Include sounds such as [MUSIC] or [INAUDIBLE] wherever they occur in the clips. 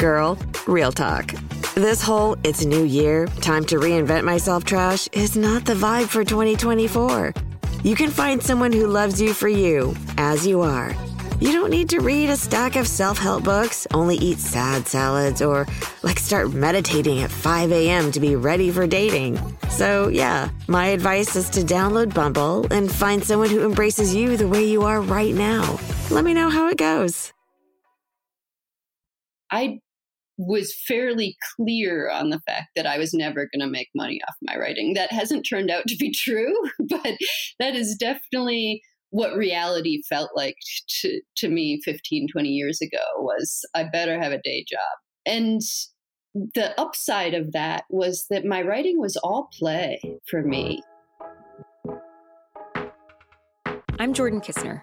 Girl, real talk. This whole it's new year, time to reinvent myself trash is not the vibe for 2024. You can find someone who loves you for you, as you are. You don't need to read a stack of self help books, only eat sad salads, or like start meditating at 5 a.m. to be ready for dating. So, yeah, my advice is to download Bumble and find someone who embraces you the way you are right now. Let me know how it goes. I was fairly clear on the fact that I was never going to make money off my writing. That hasn't turned out to be true, [LAUGHS] but that is definitely what reality felt like to, to me 15, 20 years ago was I better have a day job. And the upside of that was that my writing was all play for me. I'm Jordan Kisner,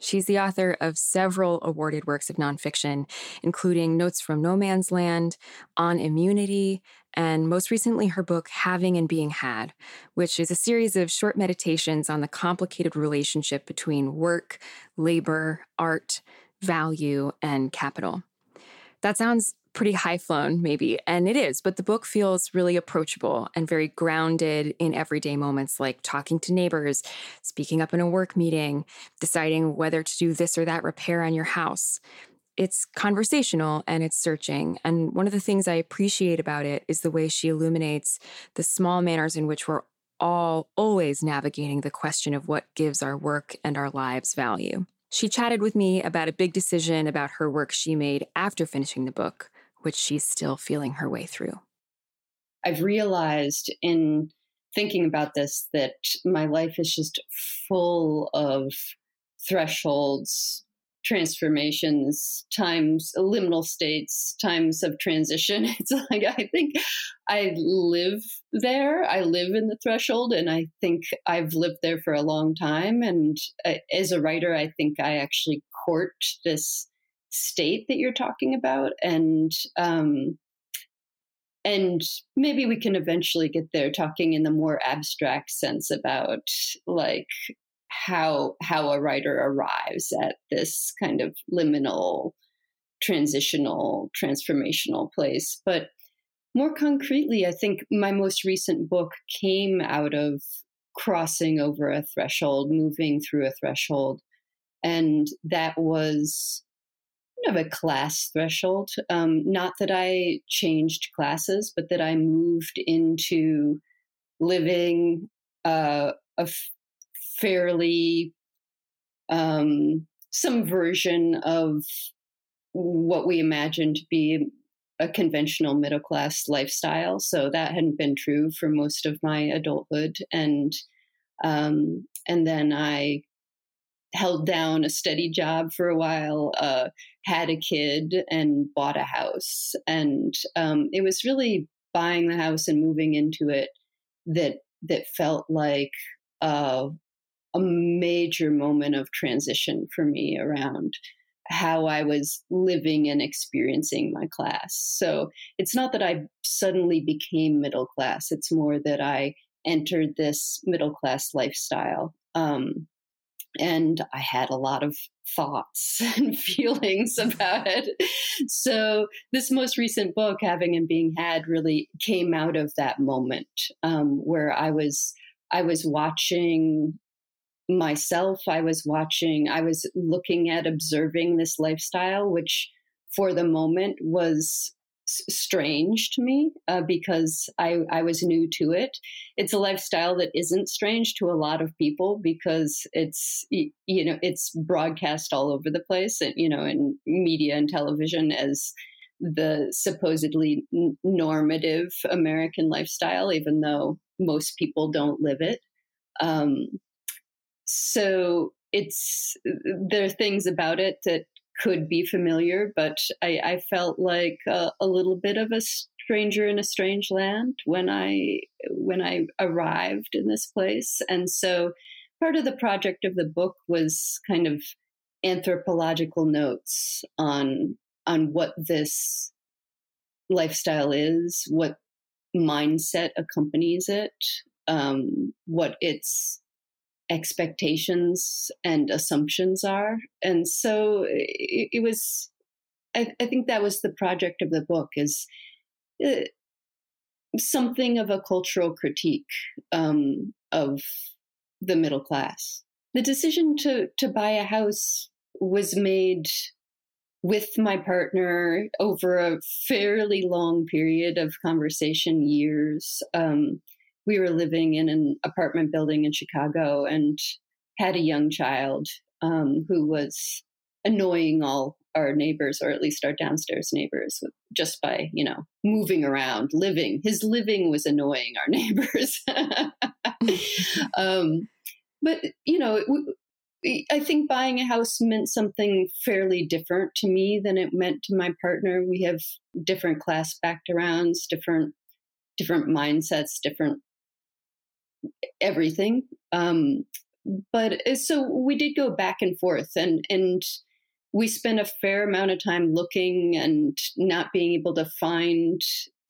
She's the author of several awarded works of nonfiction, including Notes from No Man's Land, On Immunity, and most recently her book Having and Being Had, which is a series of short meditations on the complicated relationship between work, labor, art, value, and capital. That sounds pretty high flown, maybe, and it is, but the book feels really approachable and very grounded in everyday moments like talking to neighbors, speaking up in a work meeting, deciding whether to do this or that repair on your house. It's conversational and it's searching. And one of the things I appreciate about it is the way she illuminates the small manners in which we're all always navigating the question of what gives our work and our lives value. She chatted with me about a big decision about her work she made after finishing the book, which she's still feeling her way through. I've realized in thinking about this that my life is just full of thresholds, transformations, times, liminal states, times of transition. [LAUGHS] It's like I think I live there. I live in the threshold, and I think I've lived there for a long time. And uh, as a writer, I think I actually court this state that you're talking about and um, and maybe we can eventually get there talking in the more abstract sense about like how how a writer arrives at this kind of liminal transitional transformational place. But more concretely i think my most recent book came out of crossing over a threshold moving through a threshold and that was of a class threshold. Um, not that I changed classes, but that I moved into living uh, a f- fairly um, some version of what we imagine to be a conventional middle class lifestyle. So that hadn't been true for most of my adulthood, and um, and then I held down a steady job for a while, uh, had a kid, and bought a house. And um, it was really buying the house and moving into it that that felt like uh, a major moment of transition for me around how I was living and experiencing my class. So it's not that I suddenly became middle class, it's more that I entered this middle class lifestyle. Um, and I had a lot of thoughts [LAUGHS] and feelings about it. So, this most recent book, Having and Being Had, really came out of that moment um, where I was I was watching myself. I was watching. I was looking at observing this lifestyle, which for the moment was strange to me uh, because I, I was new to it. It's a lifestyle that isn't strange to a lot of people because it's you know it's broadcast all over the place and you know in media and television as the supposedly normative American lifestyle, even though most people don't live it. Um, so it's there are things about it that could be familiar, but I, I felt like a, a, little bit of a stranger in a strange land when I when I arrived in this place, and so part of the project of the book was kind of anthropological notes on on what this lifestyle is, what mindset accompanies it, um, what its expectations and assumptions are. And so it, it was, I, I, think that was the project of the book is uh, something of a cultural critique um, of the middle class. The decision to, to buy a house was made with my partner over a fairly long period of conversation, years. Um, we were living in an apartment building in Chicago and had a young child um, who was annoying all our neighbors, or at least our downstairs neighbors, just by you know moving around, living. His living was annoying our [LAUGHS] neighbors. [LAUGHS] um, but you know, I think buying a house meant something fairly different to me than it meant to my partner. We have different class backgrounds, different different mindsets, different everything. Um, but uh, so we did go back and forth, and and we spent a fair amount of time looking and not being able to find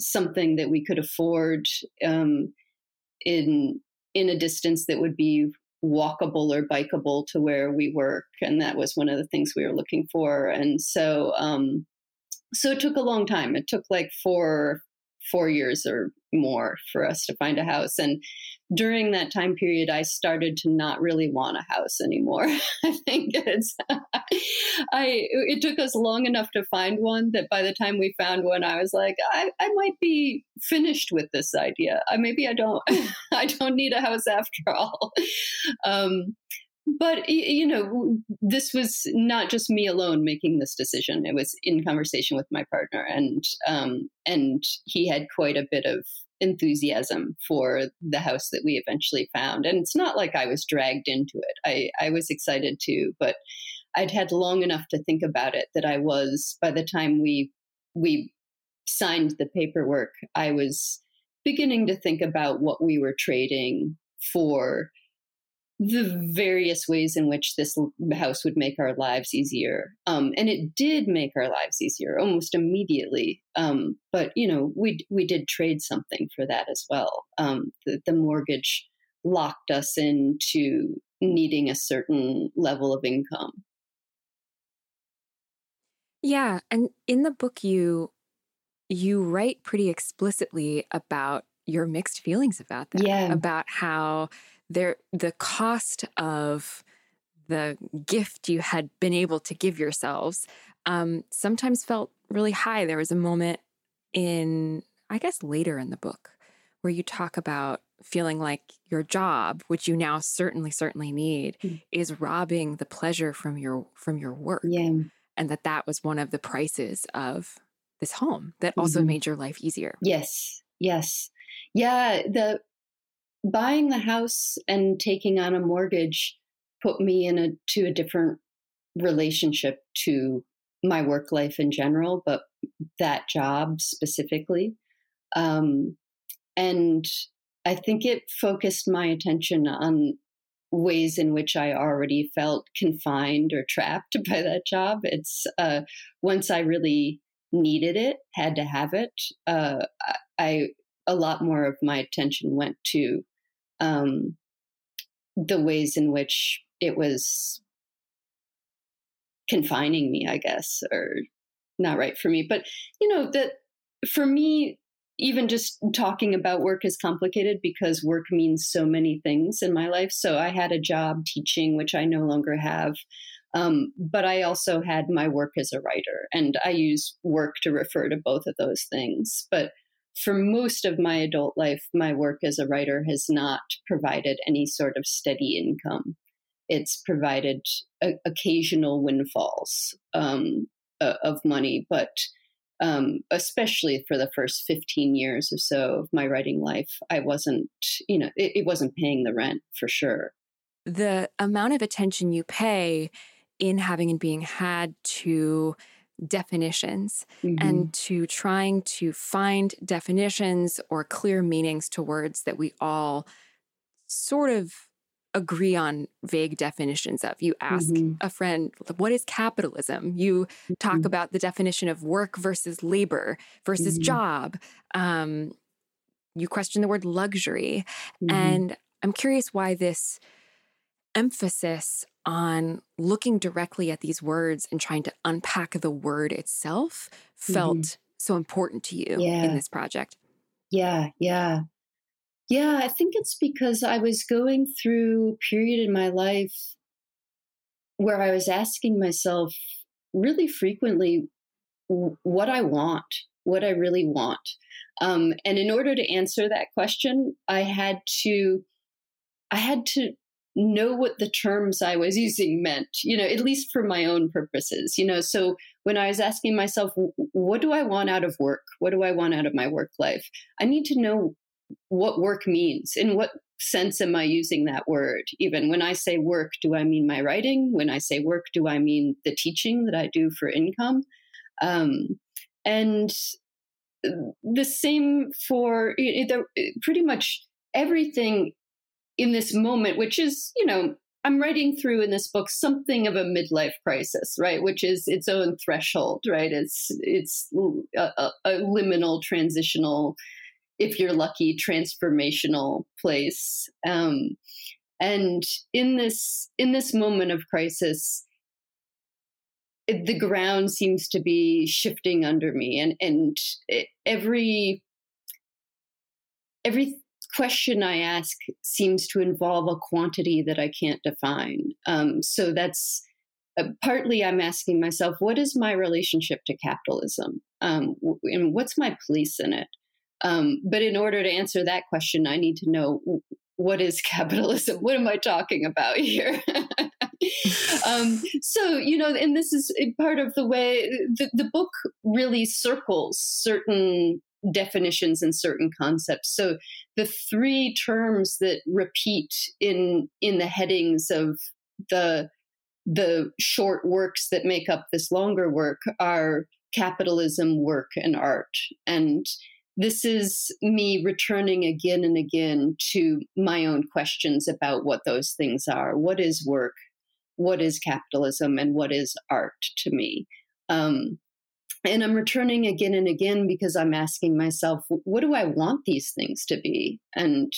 something that we could afford um, in in a distance that would be walkable or bikeable to where we work and that was one of the things we were looking for and so um so it took a long time it took like four four years or more for us to find a house. And during that time period, I started to not really want a house anymore. [LAUGHS] I think it's, [LAUGHS] I, it took us long enough to find one that by the time we found one, I was like, I, I might be finished with this idea. I, maybe I don't, [LAUGHS] I don't need a house after all. Um, but you know this was not just me alone making this decision. It was in conversation with my partner and um, and he had quite a bit of enthusiasm for the house that we eventually found. And it's not like i was dragged into it. I i was excited too but i'd had long enough to think about it that i was by the time we we signed the paperwork i was beginning to think about what we were trading for the various ways in which this house would make our lives easier. Um, and it did make our lives easier almost immediately. Um, but you know, we we did trade something for that as well. Um, the, the mortgage locked us into needing a certain level of income. Yeah, and in the book you you write pretty explicitly about your mixed feelings about that. Yeah. About how there the cost of the gift you had been able to give yourselves um, sometimes felt really high. There was a moment in, I guess, later in the book where you talk about feeling like your job, which you now certainly, certainly need, mm. is robbing the pleasure from your from your work. Yeah. And that that was one of the prices of this home that also mm-hmm. made your life easier. Yes. Yes. Yeah. The buying the house and taking on a mortgage put me in a to a different relationship to my work life in general, but that job specifically. Um, and I think it focused my attention on ways in which I already felt confined or trapped [LAUGHS] by that job. It's uh, once I really needed it, had to have it. Uh, I a lot more of my attention went to um, the ways in which it was confining me, I guess, or not right for me. But, you know, that for me, even just talking about work is complicated because work means so many things in my life. So I had a job teaching, which I no longer have. Um, but I also had my work as a writer, and I use work to refer to both of those things. But for most of my adult life, my work as a writer has not provided any sort of steady income. It's provided a- occasional windfalls um, of money, but um, especially for the first 15 years or so of my writing life, I wasn't, you know, it, it wasn't paying the rent for sure. The amount of attention you pay in having and being had to definitions mm-hmm. and to trying to find definitions or clear meanings to words that we all sort of agree on vague definitions of. You ask mm-hmm. a friend, what is capitalism? You mm-hmm. talk about the definition of work versus labor versus mm-hmm. job. Um, you question the word luxury. Mm-hmm. And I'm curious why this emphasis on looking directly at these words and trying to unpack the word itself felt mm-hmm. so important to you yeah. in this project. Yeah, yeah. Yeah, I think it's because I was going through a period in my life where I was asking myself really frequently what I want, what I really want. Um, and in order to answer that question, I had to I had to know what the terms I was [LAUGHS] using meant, you know, at least for my own purposes, you know. So when I was asking myself, what do I want out of work? What do I want out of my work life? I need to know what work means. In what sense am I using that word? Even when I say work, do I mean my writing? When I say work, do I mean the teaching that I do for income? Um, and the same for the, pretty much everything in this moment, which is, you know, I'm writing through in this book something of a midlife crisis, right? Which is its own threshold, right? It's it's a, a, a liminal, transitional if you're lucky, transformational place. Um, and in this in this moment of crisis, it, the ground seems to be shifting under me, and and it, every every question I ask seems to involve a quantity that I can't define. Um, so that's uh, partly I'm asking myself, what is my relationship to capitalism, um, and what's my place in it? Um, but in order to answer that question, I need to know what is [LAUGHS] capitalism? What am I talking about here? [LAUGHS] um, so, you know, and this is part of the way the, the book really circles certain definitions and certain concepts. So the three terms that repeat in in the headings of the the short works that make up this longer work are capitalism, work, and art. And this is me returning again and again to my own questions about what those things are. What is work? What is capitalism? And what is art to me? Um, and I'm returning again and again because I'm asking myself, what do I want these things to be? And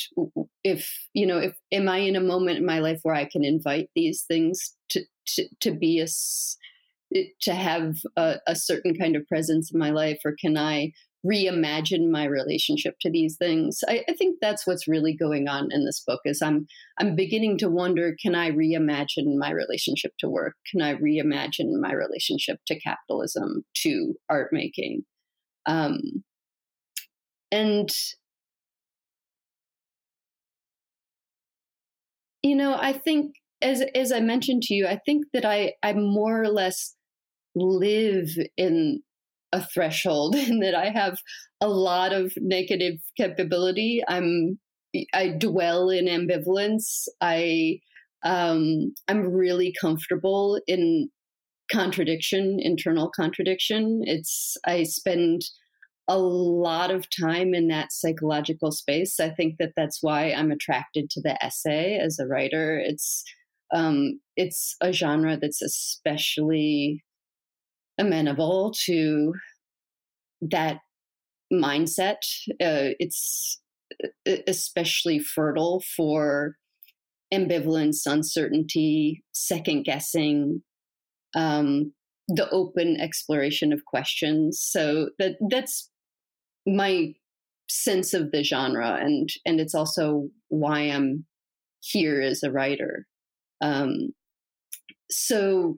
if, you know, if, am I in a moment in my life where I can invite these things to, to, to be a, eh, to have a, a certain kind of presence in my life, or can I reimagine my relationship to these things. I, I, think that's what's really going on in this book is I'm I'm beginning to wonder, can I reimagine my relationship to work? Can I reimagine my relationship to capitalism, to art making? Um, and you know, I think as as I mentioned to you, I think that I I more or less live in a threshold [LAUGHS] and that I have a lot of negative capability. I'm I dwell in ambivalence. I um, I'm really comfortable in contradiction, internal contradiction. It's I spend a lot of time in that psychological space. I think that that's why I'm attracted to the essay as a writer. It's um, it's a genre that's especially amenable to that mindset. Uh, it's especially fertile for ambivalence, uncertainty, second guessing, um, the open exploration of questions. So that that's my sense of the genre, and and it's also why I'm here as a writer. Um, so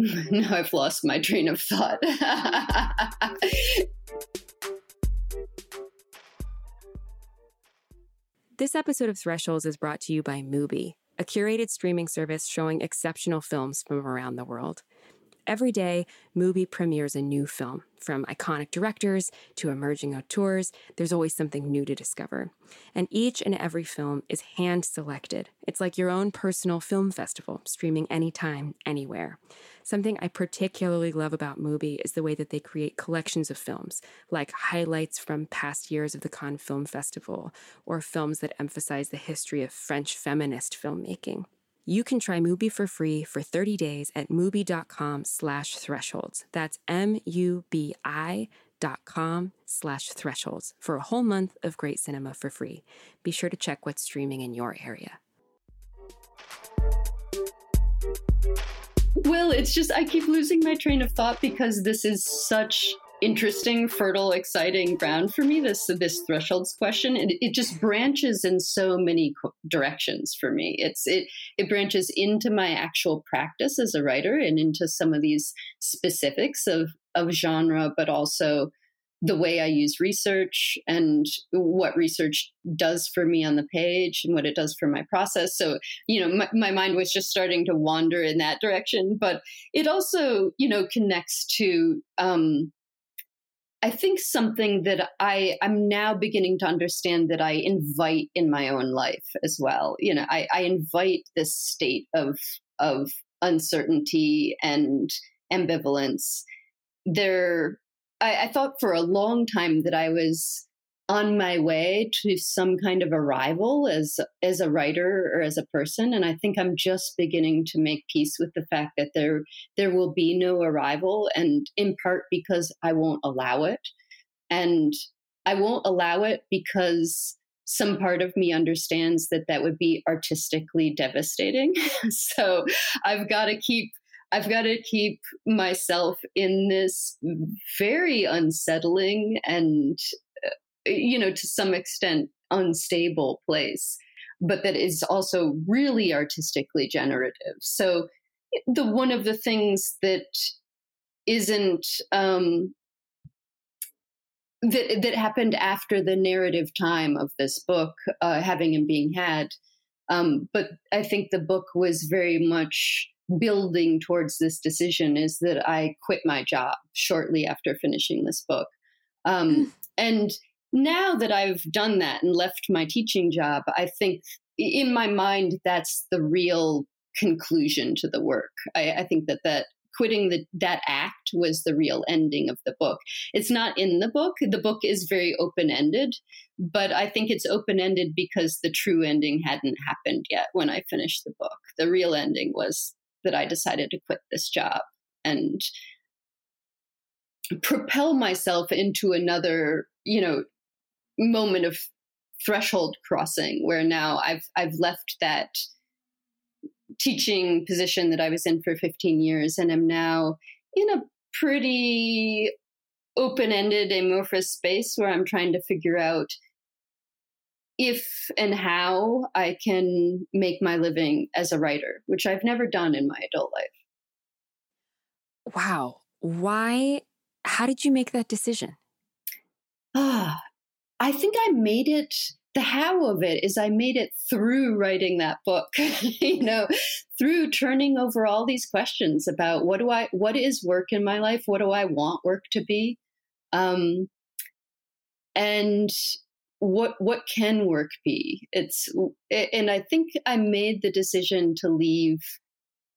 [LAUGHS] now I've lost my train of thought. [LAUGHS] this episode of Thresholds is brought to you by Mubi, a curated streaming service showing exceptional films from around the world. Every day, Mubi premieres a new film. From iconic directors to emerging auteurs, there's always something new to discover. And each and every film is hand selected. It's like your own personal film festival, streaming anytime, anywhere. Something I particularly love about Mubi is the way that they create collections of films, like highlights from past years of the Cannes Film Festival, or films that emphasize the history of French feminist filmmaking. You can try Mubi for free for 30 days at mubi.com slash thresholds. That's M-U-B-I dot com slash thresholds for a whole month of great cinema for free. Be sure to check what's streaming in your area. Well, it's just I keep losing my train of thought because this is such interesting, fertile, exciting ground for me. This this thresholds question, and it just branches in so many directions for me. It's it it branches into my actual practice as a writer and into some of these specifics of of genre, but also the way I use research and what research does for me on the page and what it does for my process. So, you know, my, my, mind was just starting to wander in that direction, but it also, you know, connects to um, I think something that I I'm now beginning to understand that I invite in my own life as well. You know, I, I invite this state of of uncertainty and ambivalence. There, I, I thought for a long time that I was on my way to some kind of arrival as as a writer or as a person and i think i'm just beginning to make peace with the fact that there there will be no arrival and in part because i won't allow it. And i won't allow it because some part of me understands that that would be artistically devastating. [LAUGHS] So i've got to keep I've got to keep myself in this very unsettling and you know, to some extent unstable place, but that is also really artistically generative. So the one of the things that isn't um, that that happened after the narrative time of this book, uh, having and being had. Um, but I think the book was very much building towards this decision is that I quit my job shortly after finishing this book. Um, mm. And now that I've done that and left my teaching job, I think in my mind that's the real conclusion to the work. I, I think that that quitting the, that act was the real ending of the book. It's not in the book. The book is very open ended, but I think it's open ended because the true ending hadn't happened yet when I finished the book. The real ending was that I decided to quit this job and propel myself into another, you know, moment of threshold crossing where now I've I've left that teaching position that I was in for 15 years and am now in a pretty open-ended amorphous space where I'm trying to figure out if and how I can make my living as a writer, which I've never done in my adult life. Wow. Why how did you make that decision? Ah, I think I made it the how of it is I made it through writing that book, [LAUGHS] you know, through turning over all these questions about what do I, what is work in my life? What do I want work to be? Um, and what, what can work be? It's, and I think I made the decision to leave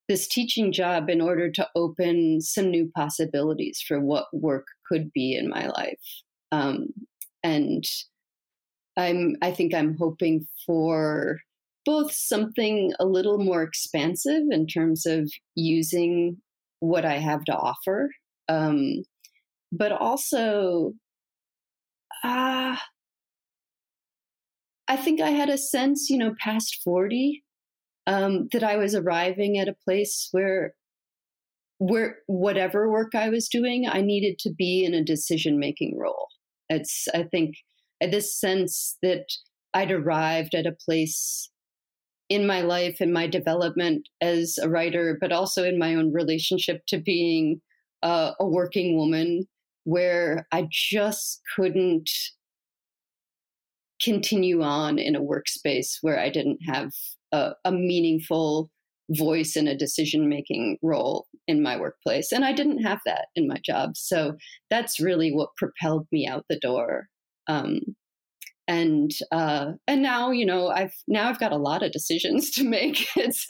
this teaching job in order to open some new possibilities for what work could be in my life. Um, and i'm i think i'm hoping for both something a little more expansive in terms of using what i have to offer um, but also ah uh, i think i had a sense you know past 40 um, that i was arriving at a place where where whatever work i was doing i needed to be in a decision making role it's, I think, this sense that I'd arrived at a place in my life in my development as a writer, but also in my own relationship to being uh, a working woman, where I just couldn't continue on in a workspace where I didn't have a, a meaningful voice in a decision making role in my workplace. And I didn't have that in my job. So that's really what propelled me out the door. Um, and uh, and now you know I've now I've got a lot of decisions to make. [LAUGHS] It's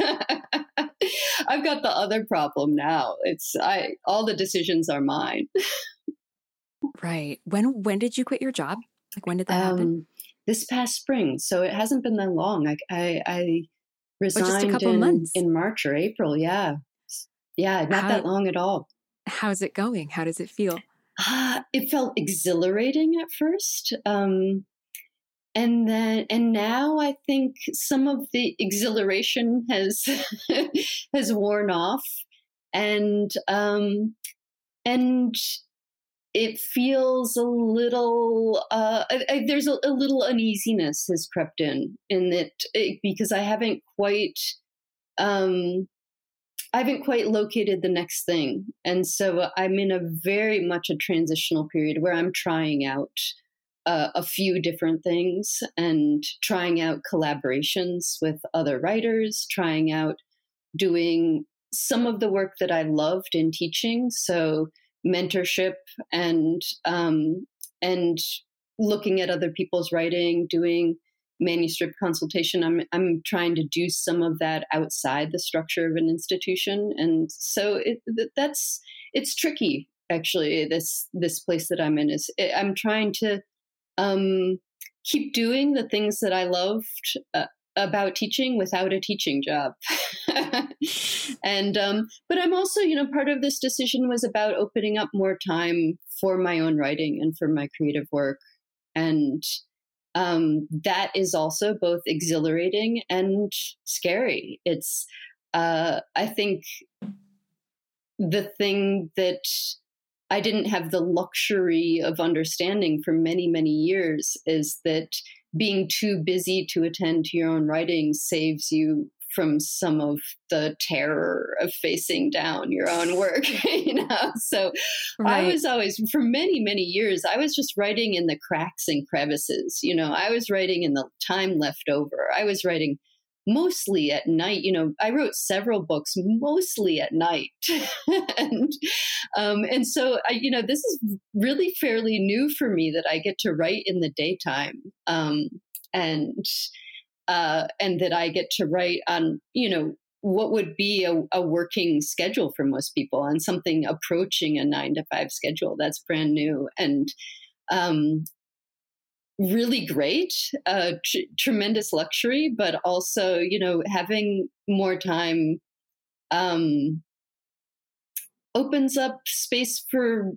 I've got the other problem now. It's I all the decisions are mine. right. When when did you quit your job? Like when did that um, happen? This past spring. So it hasn't been that long. I I, I resigned just a couple in, months. in March or April. Yeah, yeah, not How, that long at all. How's it going? How does it feel? Uh, it felt exhilarating at first. Um, and then and now i think some of the exhilaration has [LAUGHS] has worn off and um and it feels a little uh, I, I, there's a, a, little uneasiness has crept in in it, it because I haven't quite um, I haven't quite located the next thing, and so I'm in a very much a transitional period where I'm trying out uh, a few different things and trying out collaborations with other writers, trying out doing some of the work that I loved in teaching. So mentorship and um, and looking at other people's writing, doing manuscript consultation. I'm I'm trying to do some of that outside the structure of an institution, and so it, that's it's tricky actually. This this place that I'm in is I'm trying to um, keep doing the things that I loved. Uh, about teaching without a teaching job. [LAUGHS] and um, but I'm also, you know, part of this decision was about opening up more time for my own writing and for my creative work. And um, that is also both exhilarating and scary. It's uh, I think the thing that I didn't have the luxury of understanding for many, many years is that being too busy to attend to your own writing saves you from some of the terror of facing down your own work [LAUGHS] you know? So right. i was always for many many years i was just writing in the cracks and crevices you know? I was writing in the time left over. I was writing mostly at night. You know, I wrote several books mostly at night, [LAUGHS] and um, and so I, you know, this is really fairly new for me that I get to write in the daytime, um, and uh, and that I get to write on you know what would be a, a, working schedule for most people on something approaching a nine to five schedule that's brand new and um, really great, uh, tr- tremendous luxury, but also, you know, having more time um, opens up space for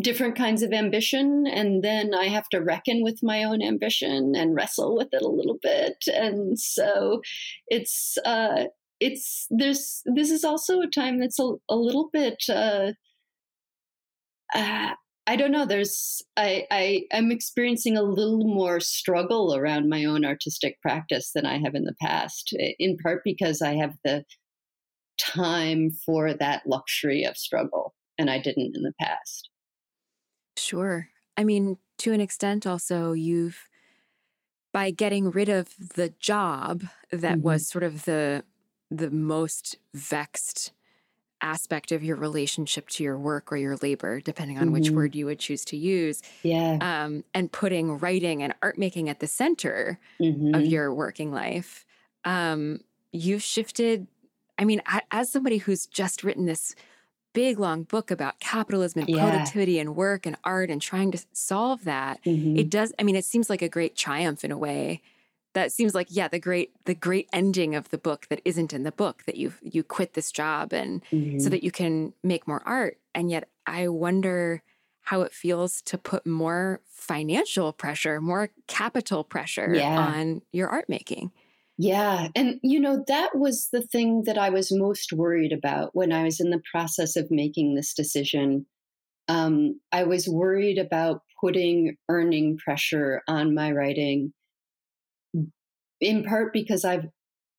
different kinds of ambition. And then I have to reckon with my own ambition and wrestle with it a little bit. And so it's, uh, it's, there's, this is also a time that's a, a little bit, uh, uh, I don't know. There's I I am experiencing a little more struggle around my own artistic practice than I have in the past. In part because I have the time for that luxury of struggle, and I didn't in the past. Sure. I mean, to an extent, also you've by getting rid of the job that mm-hmm. was sort of the the most vexed aspect of your relationship to your work or your labor, depending on mm-hmm. which word you would choose to use. Yeah. Um, and putting writing and art making at the center mm-hmm. of your working life. Um, you've shifted. I mean, as somebody who's just written this big long book about capitalism and yeah. productivity and work and art and trying to solve that, mm-hmm. it does. I mean, it seems like a great triumph in a way that seems like yeah the great the great ending of the book that isn't in the book that you you quit this job and mm-hmm. so that you can make more art. And yet i wonder how it feels to put more financial pressure more capital pressure yeah. on your art making. Yeah. And you know that was the thing that i was most worried about when i was in the process of making this decision. Um, i was worried about putting earning pressure on my writing in part because I've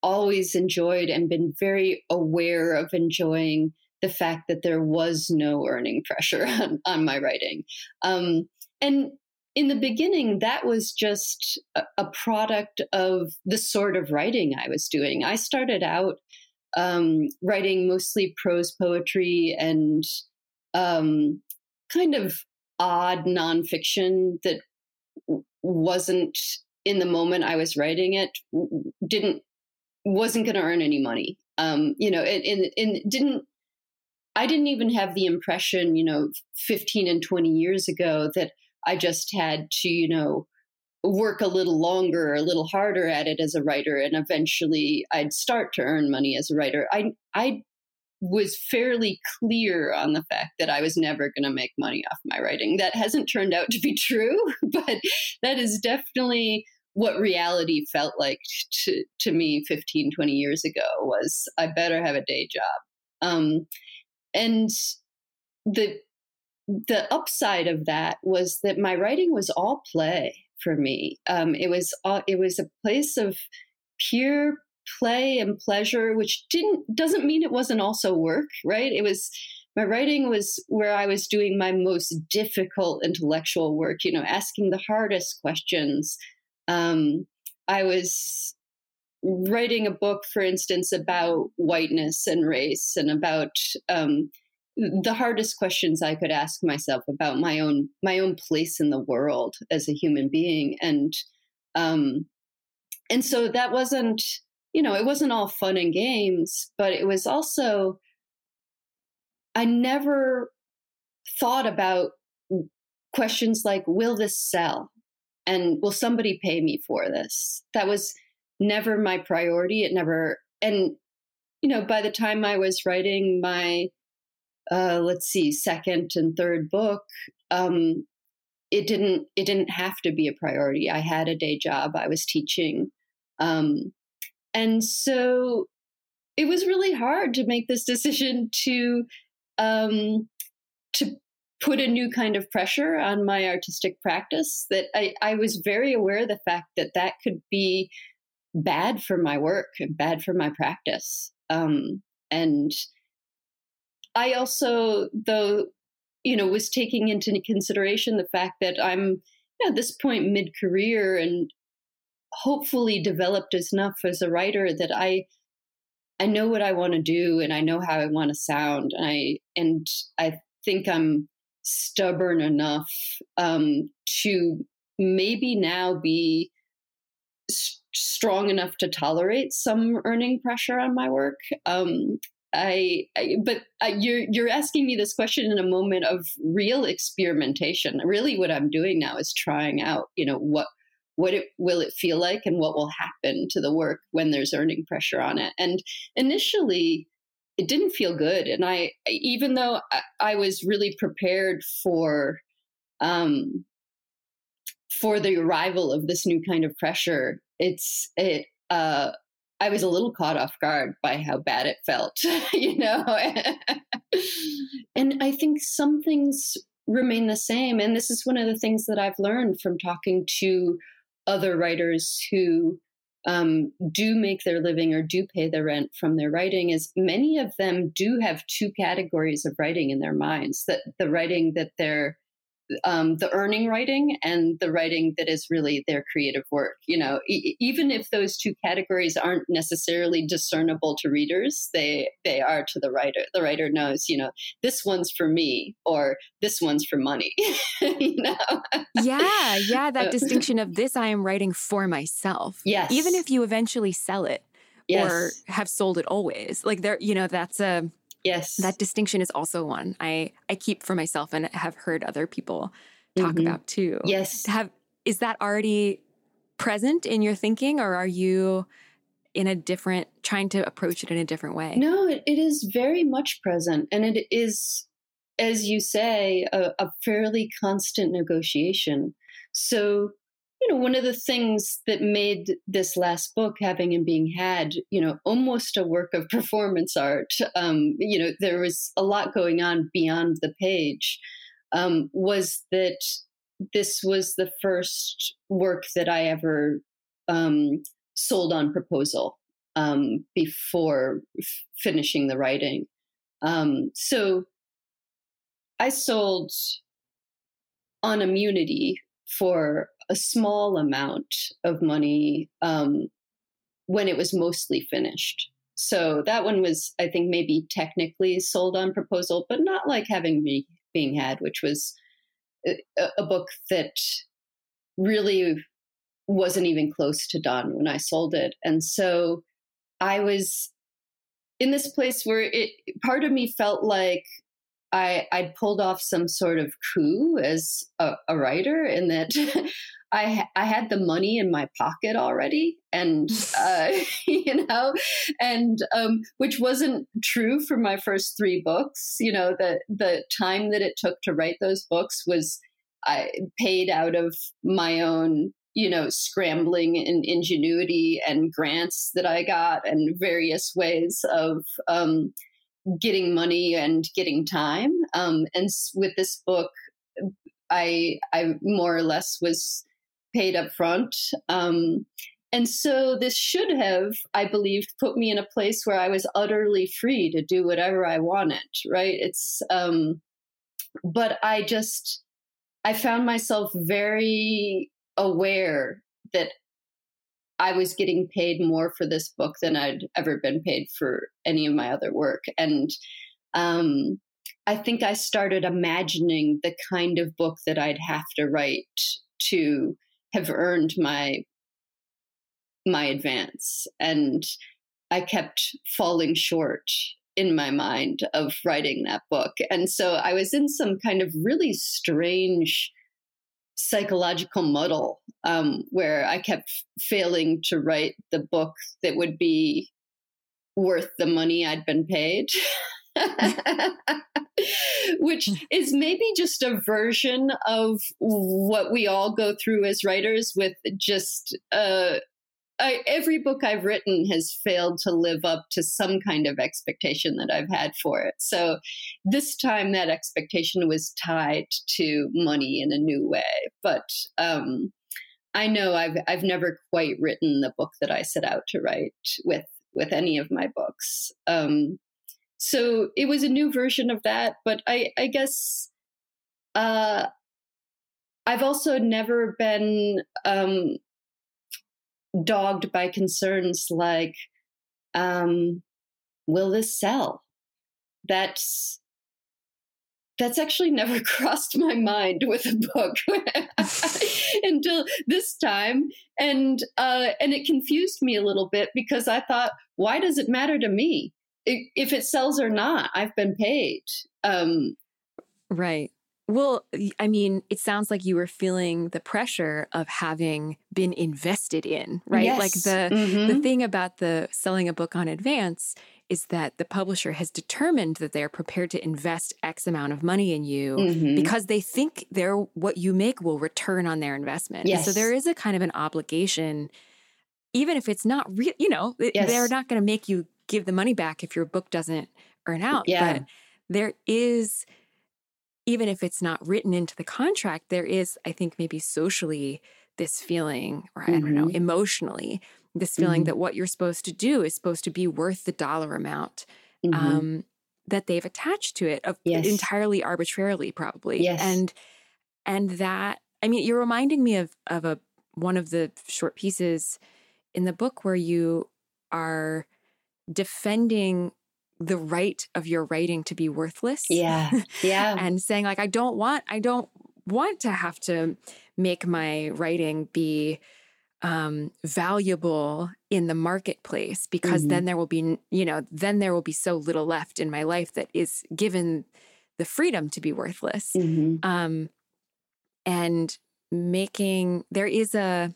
always enjoyed and been very aware of enjoying the fact that there was no earning [LAUGHS] pressure on, on my writing. Um, and in the beginning, that was just a, a, product of the sort of writing I was doing. I started out um, writing mostly prose poetry and um, kind of odd nonfiction that wasn't in the moment I was writing it didn't wasn't going to earn any money. Um, you know, and, and, and didn't I didn't even have the impression, you know, 15 and 20 years ago that I just had to, you know, work a little longer, a little harder at it as a writer, and eventually I'd start to earn money as a writer. I I was fairly clear on the fact that I was never going to make money off my writing. That hasn't turned out to be [LAUGHS] true, but that is definitely what reality felt like to, to me 15, 20 years ago was I better have a day job. Um, and the the upside of that was that my writing was all play for me. Um, it was all, it was a place of pure play and pleasure, which didn't doesn't mean it wasn't also work, right? It was my writing was where I was doing my most difficult intellectual work, you know, asking the hardest questions. Um, I was writing a book, for instance, about whiteness and race and about um, the hardest questions I could ask myself about my own my own place in the world as a human being, and um, and so that wasn't you know, it wasn't all fun and games, but it was also, I never thought about questions like, will this sell? And will somebody pay me for this? That was never my priority. It never, and, you know, by the time I was writing my, uh, let's see, second and third book, um, it didn't it didn't have to be a priority. I had a day job. I was teaching. Um, and so it was really hard to make this decision to um, to put a new kind of pressure on my artistic practice that I, I was very aware of the fact that that could be bad for my work and bad for my practice. Um, and i also though you know was taking into consideration the fact that i'm you know, at this point mid-career and hopefully developed enough as a writer that I I know what I want to do and I know how I want to sound. And I and I think I'm stubborn enough um, to maybe now be st- strong enough to tolerate some earning pressure on my work. Um, I, I, but uh, you're you're asking me this question in a moment of real experimentation. Really, what I'm doing now is trying out. You know what what it will it feel like and what will happen to the work when there's earning pressure on it and initially it didn't feel good and i even though i, I was really prepared for um for the arrival of this new kind of pressure it's it uh I was a little caught off guard by how bad it felt, [LAUGHS] you know. [LAUGHS] and I think some things remain the same. And this is one of the things that I've learned from talking to other writers who um, do make their living or do pay their rent from their writing is many of them do have two categories of writing in their minds that the writing that they're um, the earning writing and the writing that is really their creative work. You know, e- even if those two categories aren't necessarily discernible to readers, they they are to the writer. The writer knows, you know, this one's for me or this one's for money. [LAUGHS] you know? Yeah, yeah. That distinction of this, I am writing for myself. Yes. Even if you eventually sell it. Yes. Or have sold it always. Like there, you know, that's a Yes. That distinction is also one I I keep for myself and have heard other people talk mm-hmm. about too. Yes. Have is that already present in your thinking or are you in a different trying to approach it in a different way? No, it, it is very much present and it is as you say a, a fairly constant negotiation. So you know, one of the things that made this last book, Having and Being Had, you know, almost a work of performance art, um, you know, there was a lot going on beyond the page, um, was that this was the first work that I ever um, sold on proposal. um, before f- finishing the writing. Um, so I sold on immunity for a small amount of money um, when it was mostly finished. So that one was, I think, maybe technically sold on proposal, but not like having and being had, which was a, a book that really wasn't even close to done when I sold it. And so I was in this place where it part of me felt like I I'd pulled off some sort of coup as a, a writer in that [LAUGHS] I I had the money in my pocket already, and [LAUGHS] uh, [LAUGHS] you know, and um, which wasn't true for my first three books. You know, the the time that it took to write those books was I paid out of my own you know scrambling and ingenuity and grants that I got and various ways of um, getting money and getting time. Um, and with this book, I I more or less was paid up front. Um, and so this should have, I believe, put me in a place where I was utterly free to do whatever I wanted, right? It's, um, but I just, I found myself very aware that I was getting paid more for this book than I'd ever been paid for any of my other work. And um, I think I started imagining the kind of book that I'd have to write to have earned my my advance and i kept falling short in my mind of writing that book and so i was in some kind of really strange psychological muddle um, where i kept failing to write the book that would be worth the money i'd been paid. [LAUGHS] Which is maybe just a version of what we all go through as writers with just uh, I, every book I've written has failed to live up to some kind of expectation that I've had for it. So this time that expectation was tied to money in a new way. But um, I know I've I've never quite written the book that I set out to write with with any of my books. Um, so it was a new version of that but i i guess uh i've also never been um dogged by concerns like um will this sell that's that's actually [LAUGHS] never crossed my mind with a book [LAUGHS] until this time and uh and it confused me a little bit because i thought why does it matter to me if it sells or not, I've been paid. Um, right. Well, I mean, it sounds like you were feeling the pressure of having been invested in, right? Yes. Like the mm-hmm. the thing about the selling a book on advance is that the publisher has determined that they're prepared to invest X amount of money in you mm-hmm. because they think they're what you make will return on their investment. Yes. So there is a kind of an obligation, even if it's not real, you know, yes. they're not going to make you give the money back if your book doesn't earn out. Yeah. But there is, even if it's not written into the contract, there is, I think, maybe socially this feeling, or. I don't know, mm-hmm. emotionally, this feeling mm-hmm. that what you're supposed to do is supposed to be worth the dollar amount mm-hmm. um, that they've attached to it, of yes. entirely arbitrarily, probably. Yes. And and that, I mean, you're reminding me of of a one of the short pieces in the book where you are defending the right of your writing to be worthless. Yeah. [LAUGHS] Yeah. and saying like I don't want I don't want to have to make my writing be um, valuable in the marketplace because mm-hmm. then there will be you know then there will be so little left in my life that is given the freedom to be worthless mm-hmm. um, and making there is a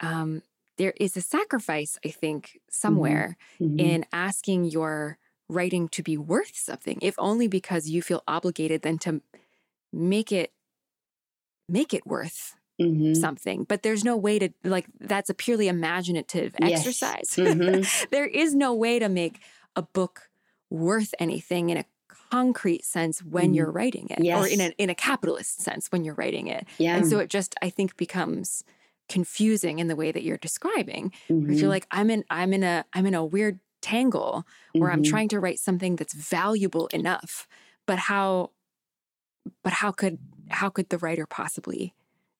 um, there is a sacrifice, I think, mm-hmm. somewhere mm-hmm. in asking your writing to be worth something, if only because you feel obligated then to make it make it worth mm-hmm. something. But there's no way to like that's a purely imaginative yes. exercise. Mm-hmm. [LAUGHS] there is no way to make a book worth anything in a concrete sense when mm-hmm. you're writing it yes. or in a in a capitalist sense when you're writing it. Yeah. And so it just I think becomes confusing in the way that you're describing. Mm-hmm. Where you're like, I'm in I'm in a I'm in a weird tangle where I'm Mhm. trying to write something that's valuable enough. But how but how could how could the writer possibly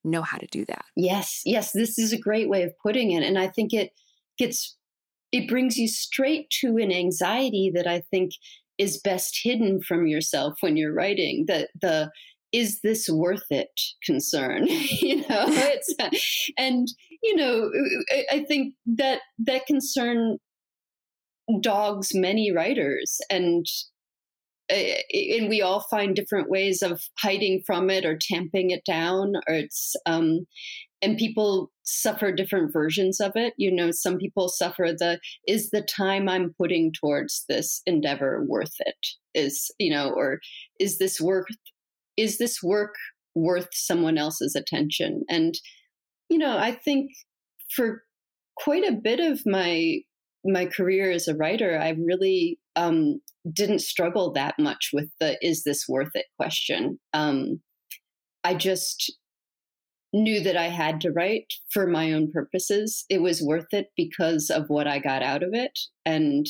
know how to do that? Yes, yes, this is a great way of putting it. And I think it gets, it brings you straight to an anxiety that I think is best hidden from yourself when you're writing. The, the, is this worth it concern [LAUGHS] you know [LAUGHS] it's and you know I, I think that that concern dogs many writers and uh, and we all find different ways of hiding from it or tamping it down or it's um and people suffer different versions of it. You know some people suffer the is the time i'm putting towards this endeavor worth it? Is you know or is this work is this work worth someone else's attention? And you know i think for quite a bit of my my career as a writer i really um, didn't struggle that much with the is this worth it? question. Um, i just knew that i had to write for my own purposes. It was worth it because of what i got out of it and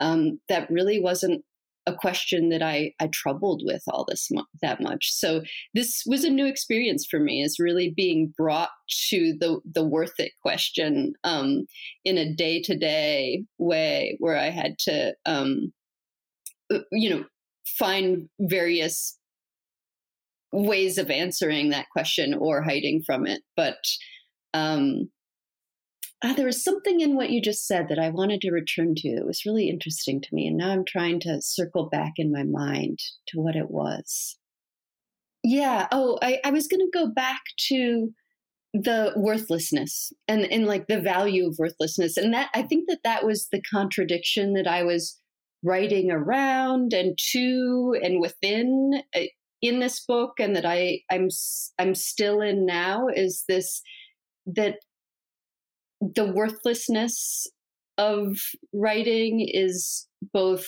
um, that really wasn't a question that I, I troubled with all this mu- that much. So this was a new experience for me is really being brought to the the worth it question um, in a day to day way where I had to um, you know find various ways of answering that question or hiding from it. But um, ah, there was something in what you just said that I wanted to return to. It was really interesting to me. And now I'm trying to circle back in my mind to what it was. Yeah. Oh, I, I was going to go back to the worthlessness and, and like the value of worthlessness. And that I think that that was the contradiction that I was writing around and to and within uh, in this book and that I I'm I'm still in now is this that the worthlessness of writing is both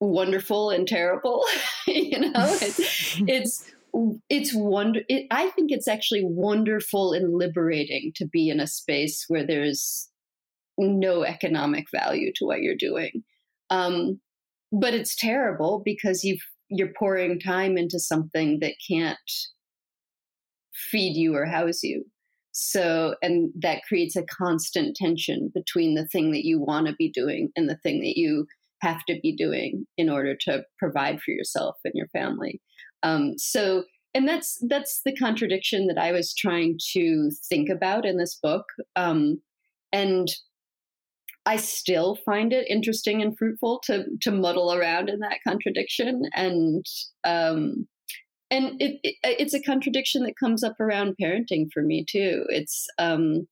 wonderful and terrible [LAUGHS] you know? It's [LAUGHS] it's it's wonder it, i think it's actually wonderful and liberating to be in a space where there's no economic value to what you're doing. Um, but it's terrible because you've you're pouring time into something that can't feed you or house you so, and that creates a constant tension between the thing that you want to be doing and the thing that you have to be doing in order to provide for yourself and your family. Um, so, and that's that's the contradiction that I was trying to think about in this book, um, and I still find it interesting and fruitful to to muddle around in that contradiction and. Um, and it, it, it's a contradiction that comes up around parenting for me too. It's um,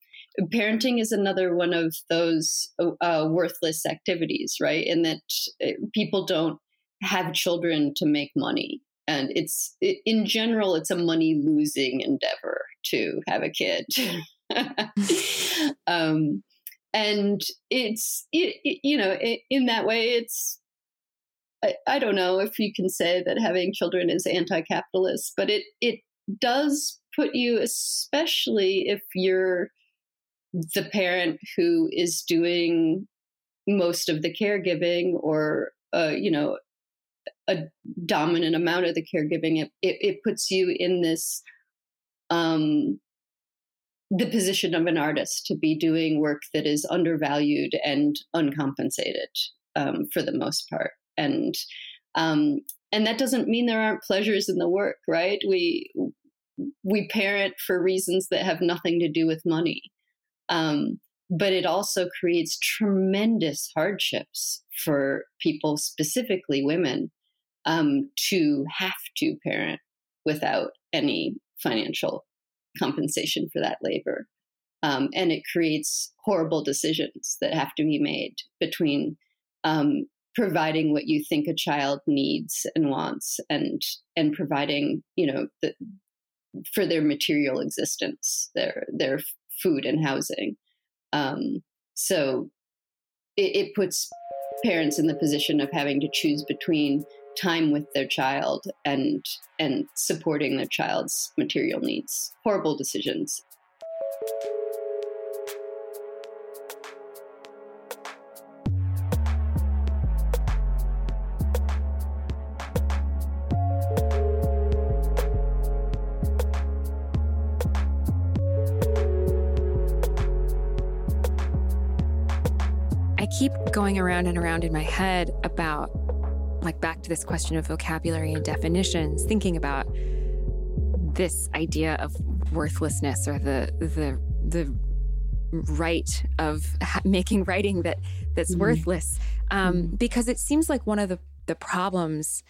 parenting is another one of those uh, worthless activities right? In that uh, people don't have children to make money. And it's in general it's a money losing endeavor to have a kid. [LAUGHS] [LAUGHS] Um, and it's it, you know in that way it's I, I don't know if you can say that having children is anti-capitalist, but it it does put you, especially if you're the parent who is doing most of the caregiving or uh, you know a dominant amount of the caregiving it, it, it puts you in this um, the position of an artist to be doing work that is undervalued and uncompensated um, for the most part and um, and that doesn't mean there aren't pleasures in the work right? We we parent for reasons that have nothing to do with money. Um, but it also creates tremendous hardships for people specifically women um, to have to parent without any financial compensation for that labor. Um, and it creates horrible decisions that have to be made between um, providing what you think a child needs and wants and and providing you know the, for their material existence their their food and housing. Um, so it, it puts parents in the position of having to choose between time with their child and and supporting their child's material needs. Horrible decisions going around and around in my head about, like, back to this question of vocabulary and definitions, thinking about this idea of worthlessness or the the the right of making writing that that's mm-hmm. worthless um, mm-hmm. because it seems like one of the the problems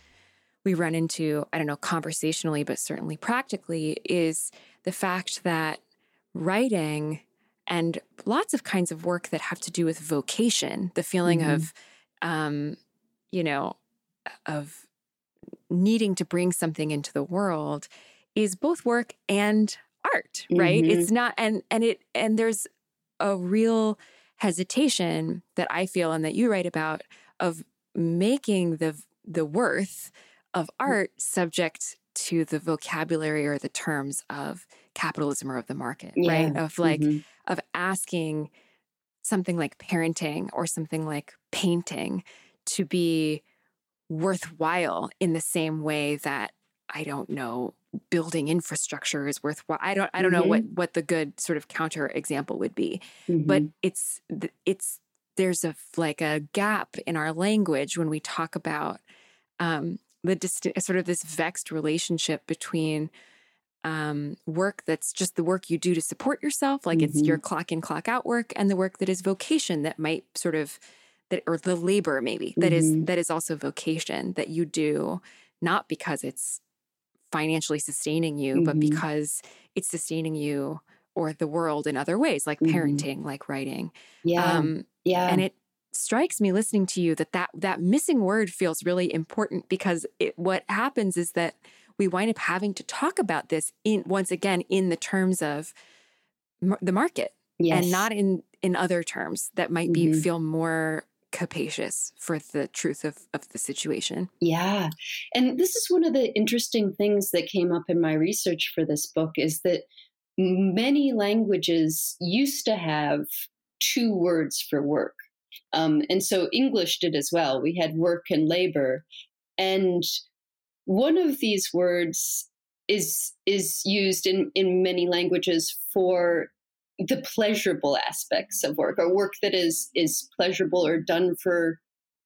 we run into i don't know conversationally but certainly practically is the fact that writing and lots of kinds of work that have to do with vocation, the feeling mm-hmm. of, um, you know, of needing to bring something into the world is both work and art, right? Mm-hmm. It's not, and, and it, and there's a real hesitation that I feel and that you write about of making the, the worth of mm. art subject to the vocabulary or the terms of capitalism or of the market, yeah. right? Of like, mm-hmm of asking something like parenting or something like painting to be worthwhile in the same way that I don't know building infrastructure is worthwhile. I don't I don't mm-hmm. know what mm-hmm. what the good sort of counter example would be. Mm-hmm. But it's it's there's a like a gap in our language when we talk about um the dist- sort of this vexed relationship between um, work that's just the work you do to support yourself, like mm-hmm. it's your mm-hmm. clock in, clock out work, and the work that is vocation that might sort of that or the labor maybe that mm-hmm. is that is also vocation that you do not because it's financially sustaining you, mm-hmm. but because it's sustaining you or the world in other ways, like mm-hmm. parenting, like writing. Yeah. Um, yeah. And it strikes me listening to you that that that missing word feels really important because it, what happens is that we wind up having to talk about this in once again in the terms of m- the market yes. and not in in other terms that might be mm-hmm. feel more capacious for the truth of, of the situation. Yeah. And this is one of the interesting things that came up in my research for this book is that many languages used to have two words for work. Um, and so English did as well. We had work and labor. And one of these words is is used in in many languages for the pleasurable aspects of work or work that is is pleasurable or done for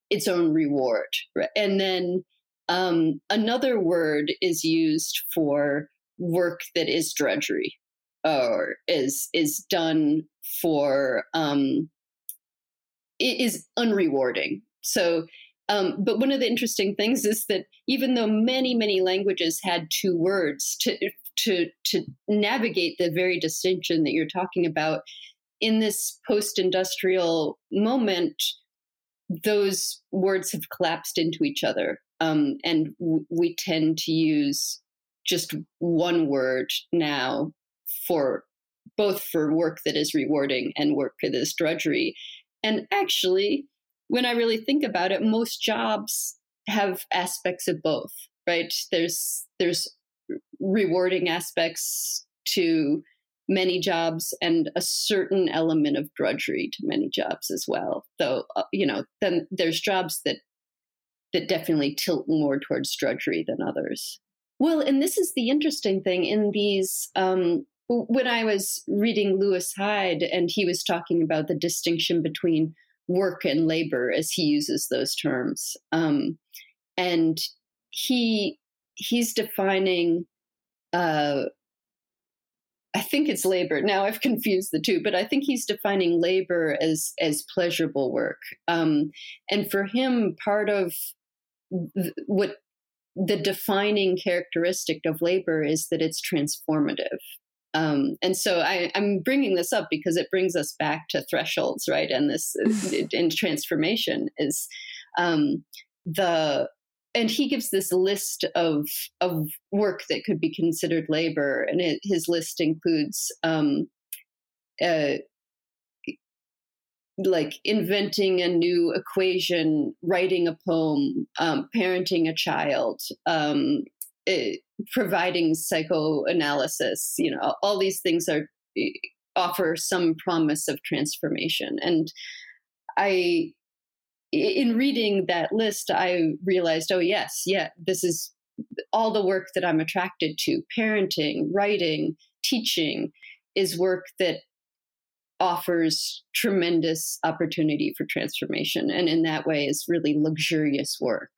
its own reward and then um, another word is used for work that is drudgery or is is done for um, is unrewarding. So um, but one of the interesting things is that even though many, many languages had two words to to to navigate the very distinction that you're talking about, in this post-industrial moment, those words have collapsed into each other, um, and w- we tend to use just one word now for both for work that is rewarding and work that is drudgery. And actually, when I really think about it, most jobs have aspects of both, right? There's there's rewarding aspects to many jobs and a certain element of drudgery to many jobs as well. Though uh, you know, then there's jobs that that definitely tilt more towards drudgery than others. Well, and this is the interesting thing in these. Um, when I was reading Lewis Hyde, and he was talking about the distinction between work and labor as he uses those terms um, and he he's defining uh, I think it's labor. Now I've confused the two, but I think he's defining labor as as pleasurable work. Um, and for him, part of th- what the defining characteristic of labor is that it's transformative. Um, and so I, am bringing this up because it brings us back to thresholds, right? And this [LAUGHS] in transformation is um, the and he gives this list of of work that could be considered labor, and it, his list includes um, uh, like inventing a new equation, writing a poem, um, parenting a child, um, it, providing psychoanalysis you know all these things are eh, offer some promise of transformation. And I, in reading that list, I realized, oh, yes, yeah, this is all the work that I'm attracted to parenting, writing, teaching is work that offers tremendous opportunity for transformation. And in that way, is really luxurious work.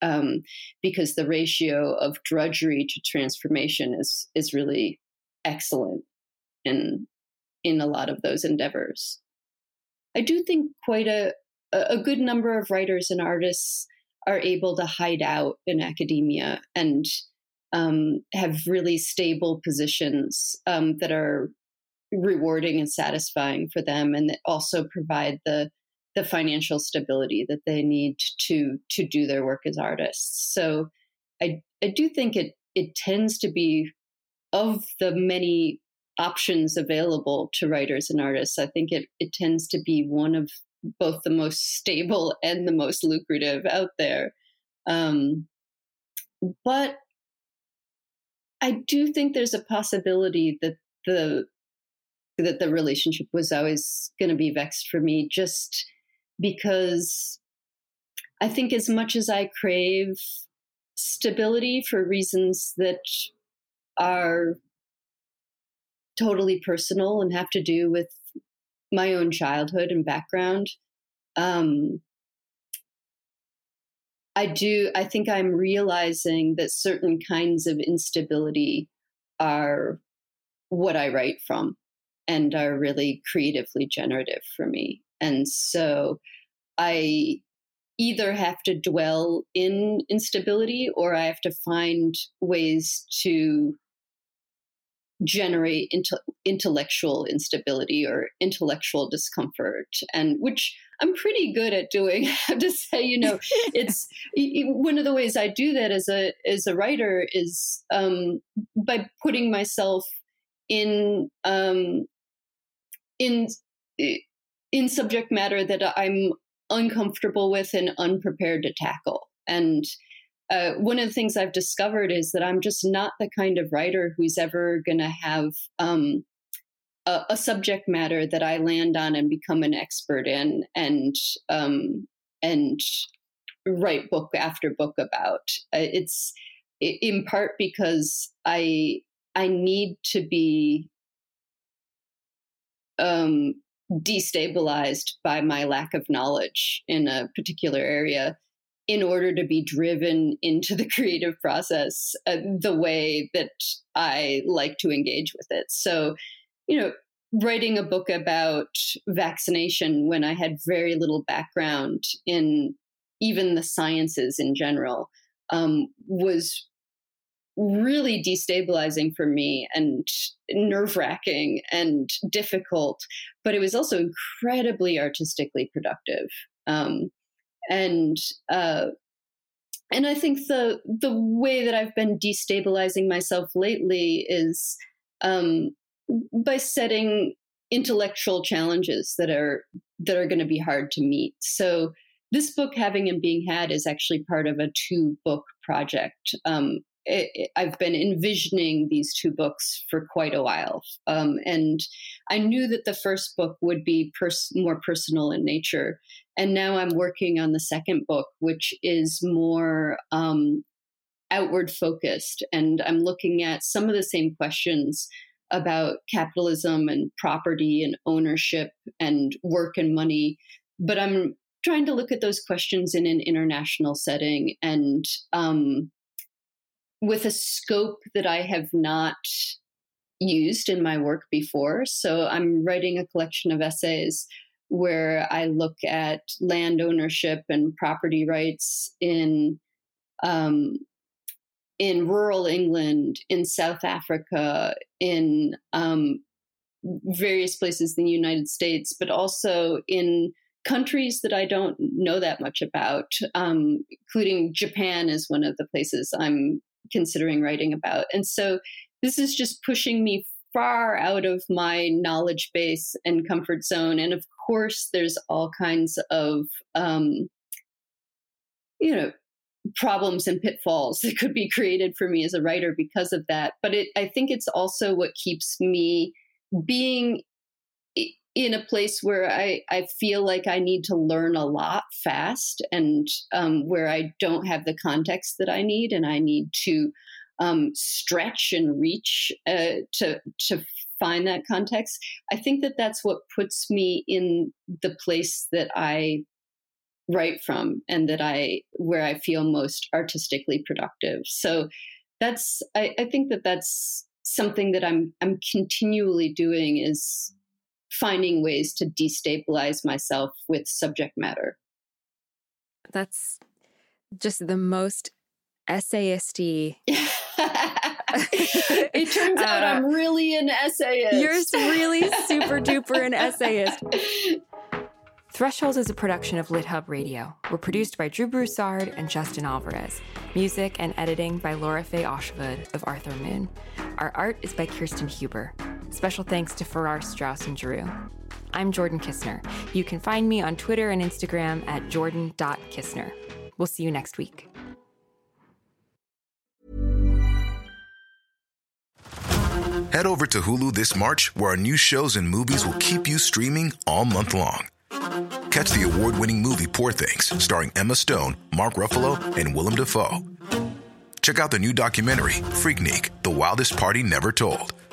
Um, because the ratio of drudgery to transformation is is really excellent in in a lot of those endeavors. I do think quite a a good number of writers and artists are able to hide out in academia and um, have really stable positions um, that are rewarding and satisfying for them, and that also provide the the financial stability that they need to to do their work as artists. So, I I do think it it tends to be of the many options available to writers and artists, I think it, it tends to be one of both the most stable and the most lucrative out there. Um, but I do think there's a possibility that the that the relationship was always going to be vexed for me, just because I think as much as I crave stability for reasons that are totally personal and have to do with my own childhood and background. Um, I do, I think I'm realizing that certain kinds of instability are what I write from and are really creatively generative for me. And so I either have to dwell in instability or I have to find ways to generate intellectual instability or intellectual discomfort and which i'm pretty good at doing [LAUGHS] i have to say you know [LAUGHS] it's one of the ways i do that as a as a writer is um, by putting myself in um, in in subject matter that i'm uncomfortable with and unprepared to tackle and uh, one of the things I've discovered is that I'm just not the kind of writer who's ever going to have um, a, a, subject matter that I land on and become an expert in, and um, and write book after book about. Uh, it's in part because I I need to be um, destabilized by my lack of knowledge in a particular area in order to be driven into the [LAUGHS] creative process uh, the way that I like to engage with it. So, you know, writing a book about vaccination when I had very little background in even the sciences in general um, was really destabilizing for me and nerve wracking and difficult, but it was also incredibly artistically productive. Um, and uh, and I think the the way that I've been destabilizing myself lately is um, by setting intellectual challenges that are that are going to be hard to meet. So this book, having and being had, is actually part of a two book project. Um, it, I've been envisioning these two books for quite a while, um, and I knew that the first book would be pers- more personal in nature, and now I'm working on the second book, which is more um, outward focused. And I'm looking at some of the same questions about capitalism and property and ownership and work and money. But I'm trying to look at those questions in an international setting and um, with a scope that I have not used in my work before. So I'm writing a collection of essays where I look at land ownership and property rights in um, in rural England, in South Africa, in um, various places in the United States, but also in countries that I don't know that much about, um, including Japan is one of the places I'm considering writing about. And so this is just pushing me far out of my knowledge base and comfort zone. And of course, there's all kinds of, um, you know, problems and pitfalls [LAUGHS] that could be created for me as a writer because of that. But it, I think it's also what keeps me being in a place where I, I feel like I need to learn a lot fast and um, where I don't have the context that I need and I need to um, stretch and reach uh, to to find that context. I think that that's what puts me in the place that I write from and that I where I feel most artistically productive. So that's I, I think that that's something that I'm I'm continually doing is finding ways to destabilize myself with subject matter. That's just the most essayisty. [LAUGHS] it turns out uh, I'm really an essayist. You're really super duper an essayist. [LAUGHS] Thresholds is a production of LitHub Radio. We're produced by Drew Broussard and Justin Alvarez. Music and editing by Lora-Faye Åshuvud of Arthur Moon. Our art is by Kirsten Huber. Special thanks to Farrar Straus, and Giroux. I'm Jordan Kisner. You can find me on Twitter and Instagram at jordan.kisner. We'll see you next week. Head over to Hulu this March, where our new shows and movies will keep you streaming all month long. Catch the award winning movie Poor Things, starring Emma Stone, Mark Ruffalo, and Willem Dafoe. Check out the new documentary, Freaknik The Wildest Party Never Told